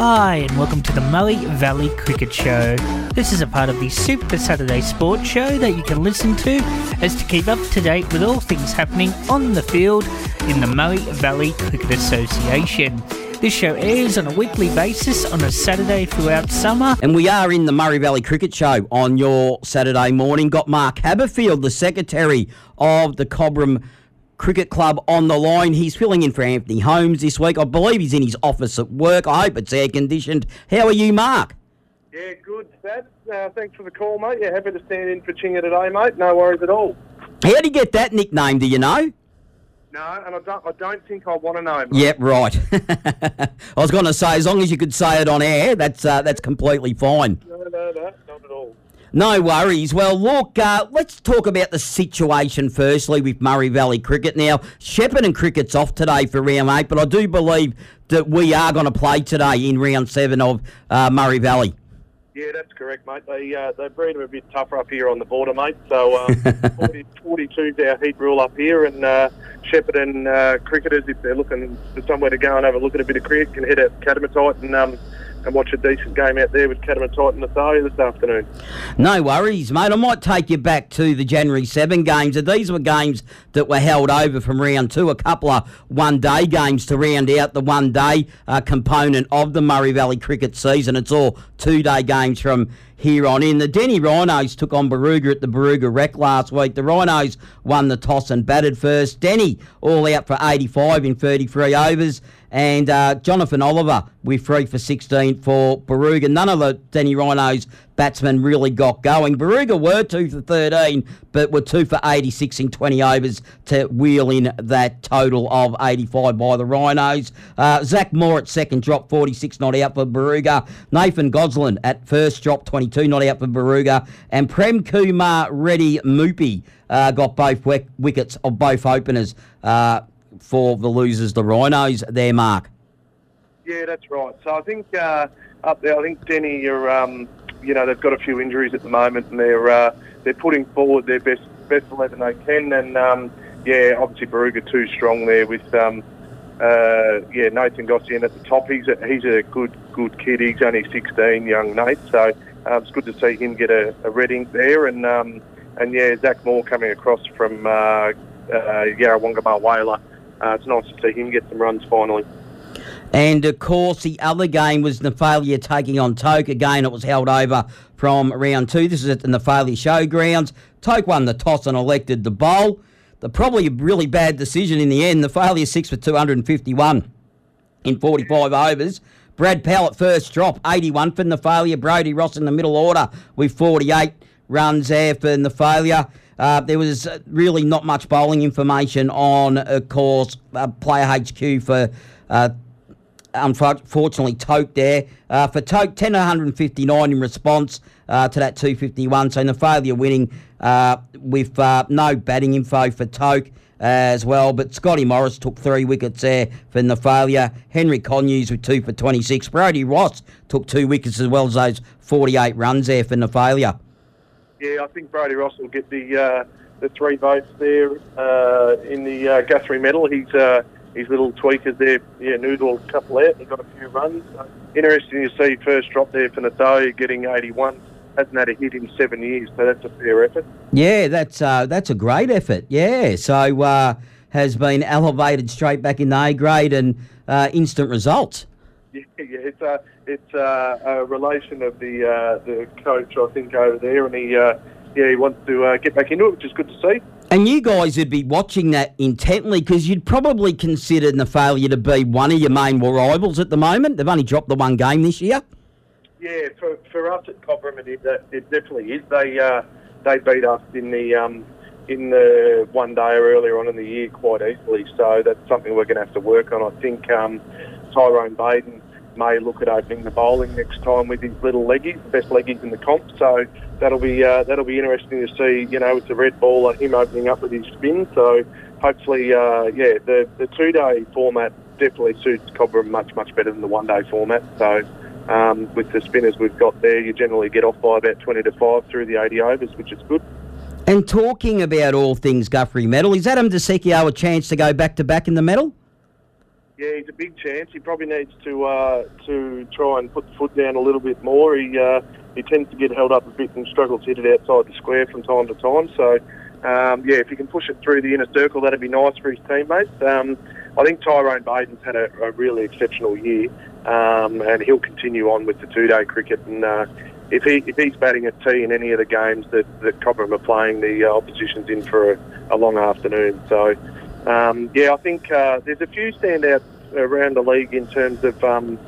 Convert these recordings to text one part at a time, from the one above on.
Hi, and welcome to the Murray Valley Cricket Show. This is a part of the Super Saturday Sports Show that you can listen to as to keep up to date with all things happening on the field in the Murray Valley Cricket Association. This show airs on a weekly basis on a Saturday throughout summer. And we are in the Murray Valley Cricket Show on your Saturday morning. Got Mark Haberfield, the secretary of the Cobram Cricket Club, on the line. He's filling in for Anthony Holmes this week. I believe he's in his office at work. I hope it's air conditioned. How are you, Mark? Yeah, good. Uh, thanks for the call, mate. Yeah, happy to stand in for Chinga today, mate. No worries at all. How did you get that nickname? Do you know? No, and I don't. I don't think I want to know. Mate. Yep, right. I was going to say, as long as you could say it on air, that's uh, that's completely fine. No, no, no, not at all. No worries. Well, look, uh, let's talk about the situation firstly with Murray Valley Cricket. Now, Shepparton Cricket's off today for round eight, but I do believe that we are going to play today in round seven of uh, Murray Valley. Yeah, that's correct, mate. They uh, they breed them a bit tougher up here on the border, mate. So um, 40, 42's our heat rule up here, and uh, Shepparton uh, cricketers, if they're looking for somewhere to go and have a look at a bit of cricket, can hit to Katamatite and um, and watch a decent game out there with Katamatite and Nathalia this afternoon. No worries, mate. I might take you back to the January 7 games. These were games that were held over from round two, a couple of one day games to round out the one day uh, component of the Murray Valley cricket season. It's all two day games from here on in. The Denny Rhinos took on Barooga at the Barooga Rec last week. The Rhinos won the toss and batted first. Denny all out for 85 in 33 overs. And uh, Jonathan Oliver with three for 16 for Barooga. None of the Denny Rhinos batsmen really got going. Barooga were two for 13, but were two for 86 in 20 overs to wheel in that total of 85 by the Rhinos. Uh, Zach Moore at second drop 46 not out for Barooga. Nathan Goslin at first drop 22 not out for Barooga. And Prem Kumar Reddy Moopy uh, got both wick- wickets of both openers uh, for the losers, the Rhinos there, Mark. Yeah, that's right. So I think uh, up there, I think Denny you're. um, you know, they've got a few injuries at the moment, and they're uh, they're putting forward their best best eleven they can, and um, yeah, obviously Barooga too strong there with. Um, uh, yeah, Nathan Gossian at the top. He's a, he's a good good kid. He's only 16, young Nate. So um, it's good to see him get a, a red ink there. And um, and yeah, Zach Moore coming across from uh, uh, Yarrawonga Whaler. Uh, it's nice to see him get some runs finally. And of course, the other game was Nathalia taking on Toke. Again, it was held over from round two. This is at the Nathalia Showgrounds. Toke won the toss and elected the bowl. The probably a really bad decision in the end. Nathalia six for 251 in 45 overs. Brad Powell at first drop, 81 for Nathalia. Brody Ross in the middle order with 48 runs there for Nathalia. Uh, there was uh, really not much bowling information on, of course, uh, PlayHQ for uh, unfortunately Toke there. Uh, for Toke, 10 159 in response uh, to that 251. So Nathalia winning uh, with uh, no batting info for Toke. as well, but Scotty Morris took three wickets there for Nathalia. Henry Conyers with two for 26. Brody Ross took two wickets as well as those 48 runs there for Nathalia. Yeah, I think Brody Ross will get the uh, the three votes there uh, in the uh, Guthrie medal. He's uh, his little tweakers there, yeah, noodle a couple out. He got a few runs. So interesting to see first drop there for Nathoi getting 81. Hasn't had a hit in seven years, so that's a fair effort. Yeah, that's uh, that's a great effort. Yeah, so uh, has been elevated straight back in the A grade and uh, instant results. Yeah, yeah, it's a it's a, a relation of the uh, the coach, I think, over there, and he uh, yeah he wants to uh, get back into it, which is good to see. And you guys would be watching that intently because you'd probably consider the failure to be one of your main rivals at the moment. They've only dropped the one game this year. Yeah, for, for us at Cobram, it, uh, it definitely is. They uh, they beat us in the um, in the one day or earlier on in the year quite easily. So that's something we're going to have to work on. I think um, Tyrone Baden may look at opening the bowling next time with his little leggies, the best leggies in the comp. So that'll be uh, that'll be interesting to see. You know, with the red baller, him opening up with his spin. So hopefully, uh, yeah, the the two day format definitely suits Cobram much much better than the one day format. So. Um, with the spinners we've got there, you generally get off by about 20 to 5 through the 80 overs, which is good. And talking about all things Guthrie medal, is Adam DeSecchio a chance to go back to back in the medal? Yeah, he's a big chance. He probably needs to uh, to try and put the foot down a little bit more. He uh, he tends to get held up a bit and struggles to hit it outside the square from time to time. So, um, yeah, if he can push it through the inner circle, that'd be nice for his teammates. Um, I think Tyrone Baden's had a, a really exceptional year, um, and he'll continue on with the two-day cricket. And uh, if he if he's batting at tee in any of the games that that Cobram are playing, the uh, opposition's in for a, a long afternoon. So. Um, yeah, I think uh, there's a few standouts around the league in terms of, um,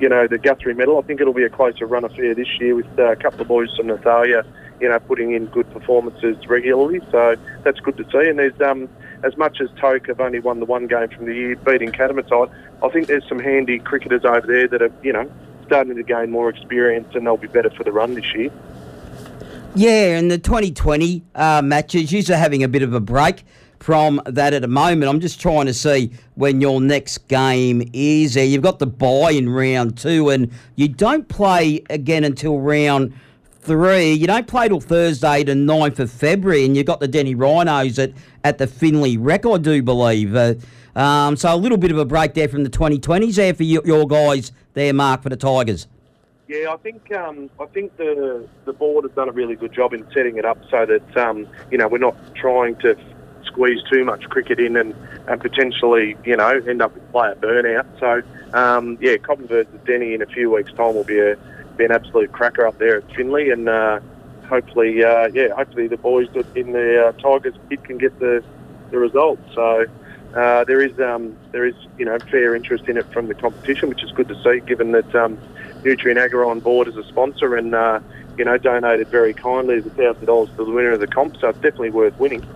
you know, the Guthrie medal. I think it'll be a closer run affair this year with uh, a couple of boys from Nathalia, you know, putting in good performances regularly. So that's good to see. And there's, um, as much as Toke have only won the one game from the year, beating Katamatite, I think there's some handy cricketers over there that are, you know, starting to gain more experience and they'll be better for the run this year. Yeah, and the 2020 uh, matches, you're having a bit of a break from that at the moment. I'm just trying to see when your next game is. There, you've got the bye in round two, and you don't play again until round three. You don't play till Thursday, the 9th of February, and you've got the Denny Rhinos at, at the Finley Rec, I do believe. Uh, um, so a little bit of a break there from the 2020s there for you, your guys there, Mark, for the Tigers. Yeah, I think um, I think the the board has done a really good job in setting it up so that um, you know we're not trying to squeeze too much cricket in and, and potentially, you know, end up with player burnout. So, um, yeah, Cobram versus Denny in a few weeks' time will be a be an absolute cracker up there at Finley, and uh, hopefully, uh, yeah, hopefully the boys in the uh, Tigers kit can get the the result. So. Uh, there is um, there is you know fair interest in it from the competition, which is good to see, given that um, Nutrien Agri on board as a sponsor and uh, you know donated very kindly the thousand dollars to the winner of the comp. So it's definitely worth winning.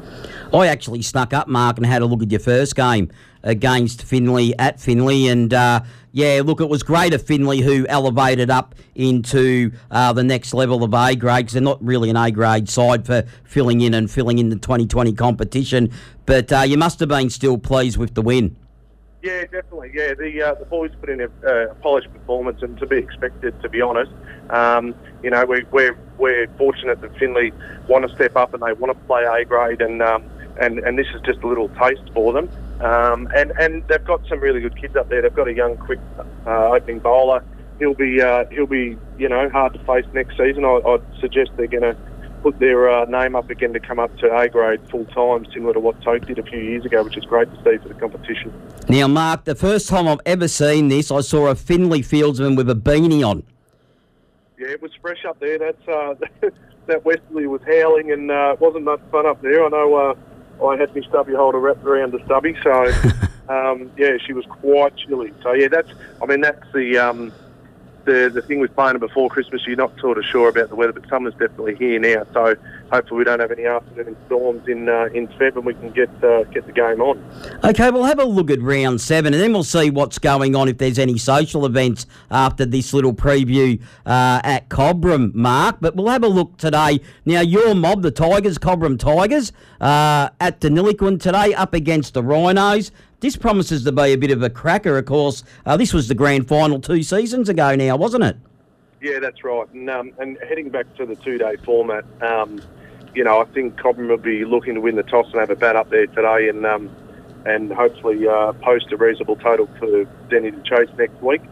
I actually snuck up, Mark, and had a look at your first game against Finley at Finley, and uh, yeah, look, it was great of Finley who elevated up into uh, the next level of A grade because they're not really an A grade side for filling in and filling in the 2020 competition. But uh, you must have been still pleased with the win. Yeah, definitely. Yeah, the uh, the boys put in a, polished performance, and to be expected, to be honest. Um, you know, we, we're we're fortunate that Finley want to step up and they want to play A grade, and um, and, and this is just a little taste for them. Um, and, and they've got some really good kids up there. They've got a young, quick uh, opening bowler. He'll be, uh, he'll be, you know, hard to face next season. I, would suggest they're going to put their uh, name up again to come up to A grade full time, similar to what Toke did a few years ago, which is great to see for the competition. Now, Mark, the first time I've ever seen this, I saw a Finley fieldsman with a beanie on. Yeah, it was fresh up there. That's uh, that westerly was howling, and uh, it wasn't much fun up there. I know uh, I had my stubby holder wrapped around the stubby, so um, yeah, she was quite chilly. So yeah, that's I mean that's the um, the the thing with playing it before Christmas. You're not sort of sure about the weather, but summer's definitely here now. So hopefully we don't have any afternoon storms in uh, in Feb, and we can get uh, get the game on. Okay, we'll have a look at round seven, and then we'll see what's going on if there's any social events after this little preview uh, at Cobram, Mark. But we'll have a look today. Now your mob, the Tigers, Cobram Tigers, uh, at Deniliquin today, up against the Rhinos. This promises to be a bit of a cracker, of course. Uh, this was the grand final two seasons ago now, wasn't it? Yeah, that's right. And, um, and heading back to the two day format, um, you know, I think Cobram will be looking to win the toss and have a bat up there today and um, and hopefully uh, post a reasonable total for Denny to chase next week.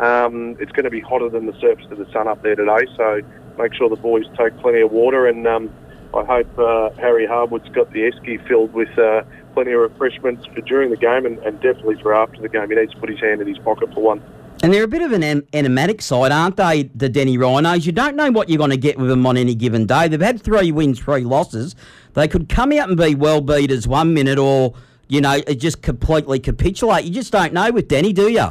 Um, it's going to be hotter than the surface of the sun up there today, so make sure the boys take plenty of water and um, I hope uh, Harry Harwood's got the esky filled with uh, plenty of refreshments for during the game and, and, definitely for after the game. He needs to put his hand in his pocket for one. And they're a bit of an enigmatic side, aren't they, the Denny Rhinos? You don't know what you're going to get with them on any given day. They've had three wins, three losses. They could come out and be well beaters one minute or, you know, just completely capitulate. You just don't know with Denny, do you?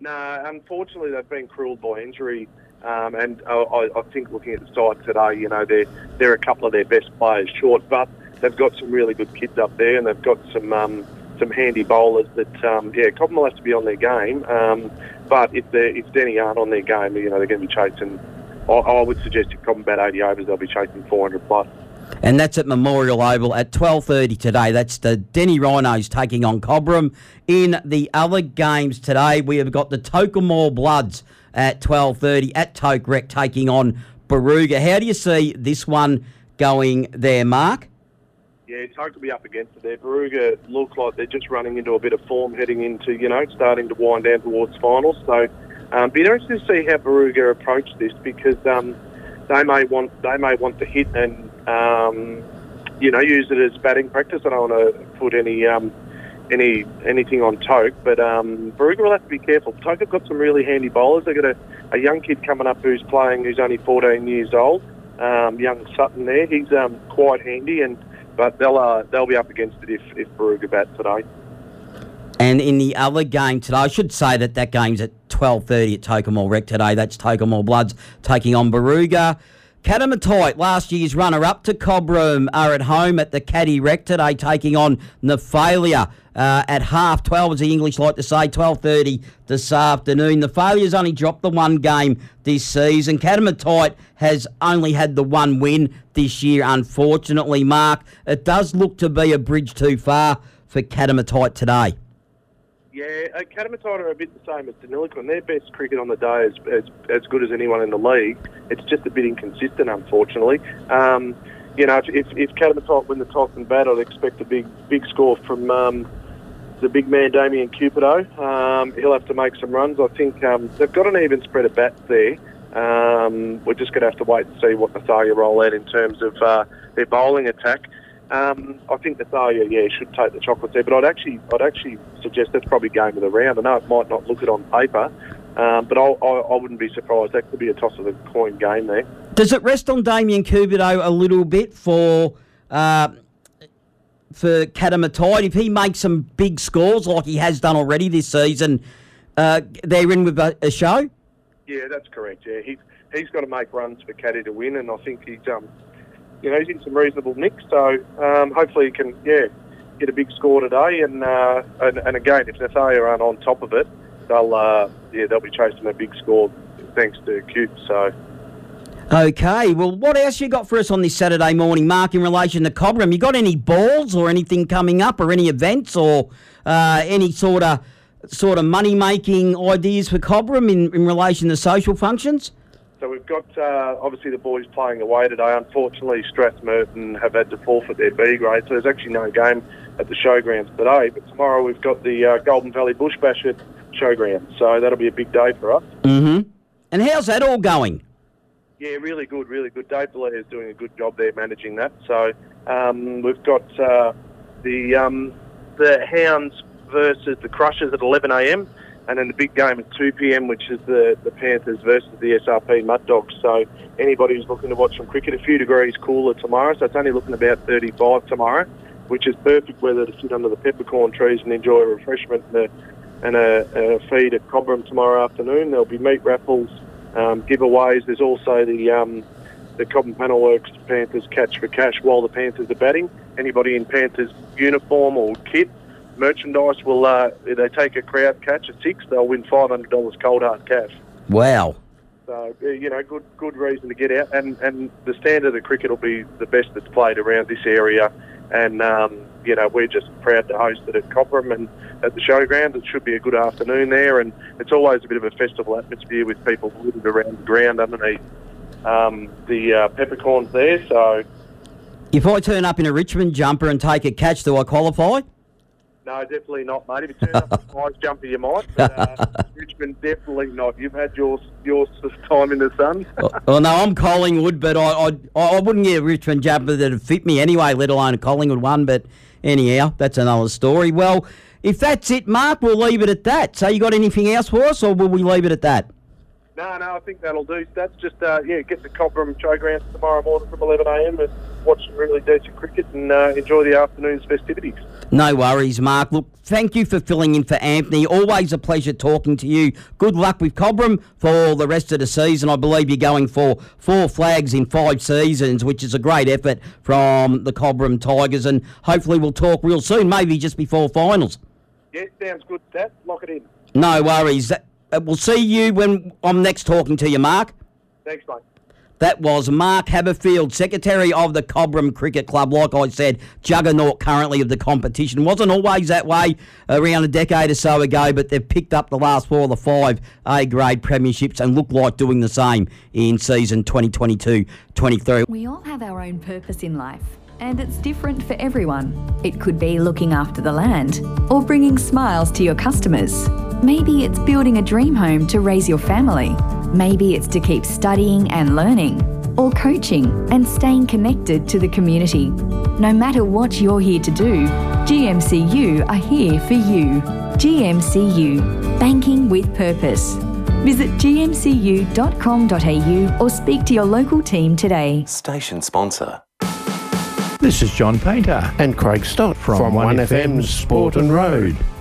No, unfortunately, they've been cruelled by injury. Um, and I, I, think looking at the side today, you know, they're, they're a couple of their best players short, but they've got some really good kids up there and they've got some um, some handy bowlers that, um, yeah, Cobram will have to be on their game. Um, but if, if Denny aren't on their game, you know, they're going to be chasing. I, I would suggest if Cobram about 80 overs, they'll be chasing 400 plus. And that's at Memorial Oval at 12.30 today. That's the Denny Rhinos taking on Cobram. In the other games today, we have got the Tocumwal Bloods at 12.30 at Toke Rec taking on Barooga. How do you see this one going there, Mark? Yeah, Toke will be up against it there. Barooga look like they're just running into a bit of form heading into, you know, starting to wind down towards finals. So, um, be interesting to see how Barooga approach this because um, they may want they may want to hit and um, you know use it as batting practice. I don't want to put any um, any anything on Toke, but um, Barooga will have to be careful. Toke have got some really handy bowlers. They've got a, a young kid coming up who's playing who's only 14 years old. Um, young Sutton there, he's um, quite handy and but they'll uh, they'll be up against it if if Barooga bat today. And in the other game today, I should say that that game's at twelve thirty at Tocumwal Rec today. That's Tocumwal Bloods taking on Barooga. Katamatite, last year's runner-up to Cobram, are at home at the Caddy Rec today, taking on Nathalia uh, at half twelve, as the English like to say, twelve thirty this afternoon. Nathalia's only dropped the one game this season. Katamatite has only had the one win this year, unfortunately. Mark, it does look to be a bridge too far for Katamatite today. Yeah, uh, are a bit the same as Deniliquin. Their best cricket on the day is as, as good as anyone in the league. It's just a bit inconsistent, unfortunately. Um, you know, if, if, if win the toss and bat, I'd expect a big big score from um, the big man Damien Cupido. Um, he'll have to make some runs. I think um, they've got an even spread of bats there. Um, we're just going to have to wait and see what Nathalia roll out in terms of uh, their bowling attack. Um, I think Nathalia, yeah, yeah, should take the chocolates there, but I'd actually, I'd actually suggest that's probably game of the round. I know it might not look it on paper, um, but I'll, I, I wouldn't be surprised. That could be a toss of the coin game there. Does it rest on Damien Cupido a little bit for uh, for Katamatite? If he makes some big scores like he has done already this season, uh, they're in with a, a show. Yeah, that's correct. Yeah, he's he's got to make runs for Caddy to win, and I think he's um, you know, he's in some reasonable nick. So um, hopefully he can, yeah, get a big score today. And uh, and, and again, if Nathalia aren't on top of it, they'll uh, yeah they'll be chasing a big score thanks to Cute. So. Okay, well, what else you got for us on this Saturday morning, Mark, in relation to Cobram? You got any balls or anything coming up, or any events, or uh, any sort of sort of money making ideas for Cobram in, in relation to social functions? So we've got uh, obviously the boys playing away today. Unfortunately, Strathmerton have had to forfeit their B grade, so there's actually no game at the showgrounds today. But tomorrow we've got the uh, Golden Valley Bush Bash at showgrounds, so that'll be a big day for us. Mm-hmm. And how's that all going? Yeah, really good, really good. Dave DeLea is doing a good job there managing that. So um, we've got uh, the um, the Hounds versus the Crushers at 11 a.m. and then the big game at 2 p.m., which is the, the Panthers versus the SRP Mud Dogs. So anybody who's looking to watch some cricket, a few degrees cooler tomorrow. So it's only looking about 35 tomorrow, which is perfect weather to sit under the peppercorn trees and enjoy a refreshment and a, and a, a feed at Cobram tomorrow afternoon. There'll be meat raffles um, giveaways. There's also the um, the Panel Works Panthers catch for cash while the Panthers are batting. Anybody in Panthers uniform or kit merchandise will uh, if they take a crowd catch at six, they'll win five hundred dollars cold hard cash. Wow. So uh, you know, good good reason to get out, and and the standard of cricket will be the best that's played around this area, and um, you know we're just proud to host it at Cobram and at the showground. It should be a good afternoon there, and it's always a bit of a festival atmosphere with people living around the ground underneath um, the uh, peppercorns there. So If I turn up in a Richmond jumper and take a catch, do I qualify? No, definitely not, mate. If you turn up in a nice jumper, you might. But, uh, Richmond, definitely not. You've had your your time in the sun. well, no, I'm Collingwood, but I, I I wouldn't get a Richmond jumper that'd fit me anyway, let alone a Collingwood one. But anyhow, that's another story. Well, if that's it, Mark, we'll leave it at that. So you got anything else for us, or will we leave it at that? No, no, I think that'll do. That's just, uh, yeah, get the Cobram Showgrounds tomorrow morning from 11am and watch some really decent cricket and uh, enjoy the afternoon's festivities. No worries, Mark. Look, thank you for filling in for Anthony. Always a pleasure talking to you. Good luck with Cobram for the rest of the season. I believe you're going for four flags in five seasons, which is a great effort from the Cobram Tigers. And hopefully we'll talk real soon, maybe just before finals. Yeah, sounds good, Stat. Lock it in. No worries. We'll see you when I'm next talking to you, Mark. Thanks, mate. That was Mark Haberfield, Secretary of the Cobram Cricket Club. Like I said, juggernaut currently of the competition. Wasn't always that way around a decade or so ago, but they've picked up the last four of the five A grade premierships and look like doing the same in season 2022 23. We all have our own purpose in life. and it's different for everyone. It could be looking after the land or bringing smiles to your customers. Maybe it's building a dream home to raise your family. Maybe it's to keep studying and learning or coaching and staying connected to the community. No matter what you're here to do, GMCU are here for you. GMCU, banking with purpose. Visit gmcu.com.au or speak to your local team today. Station sponsor. This is John Painter and Craig Stott from, from 1FM's Sport and Road.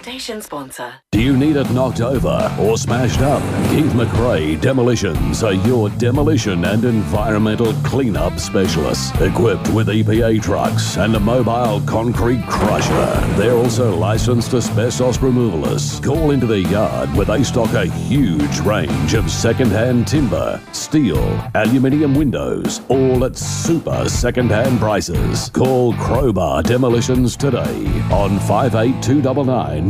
Station sponsor. Do you need it knocked over or smashed up? Keith McRae Demolitions are your demolition and environmental cleanup specialists. Equipped with EPA trucks and a mobile concrete crusher. They're also licensed asbestos removalists. Call into their yard where they stock a huge range of second-hand timber, steel, aluminium windows, all at super second-hand prices. Call Crowbar Demolitions today on 58299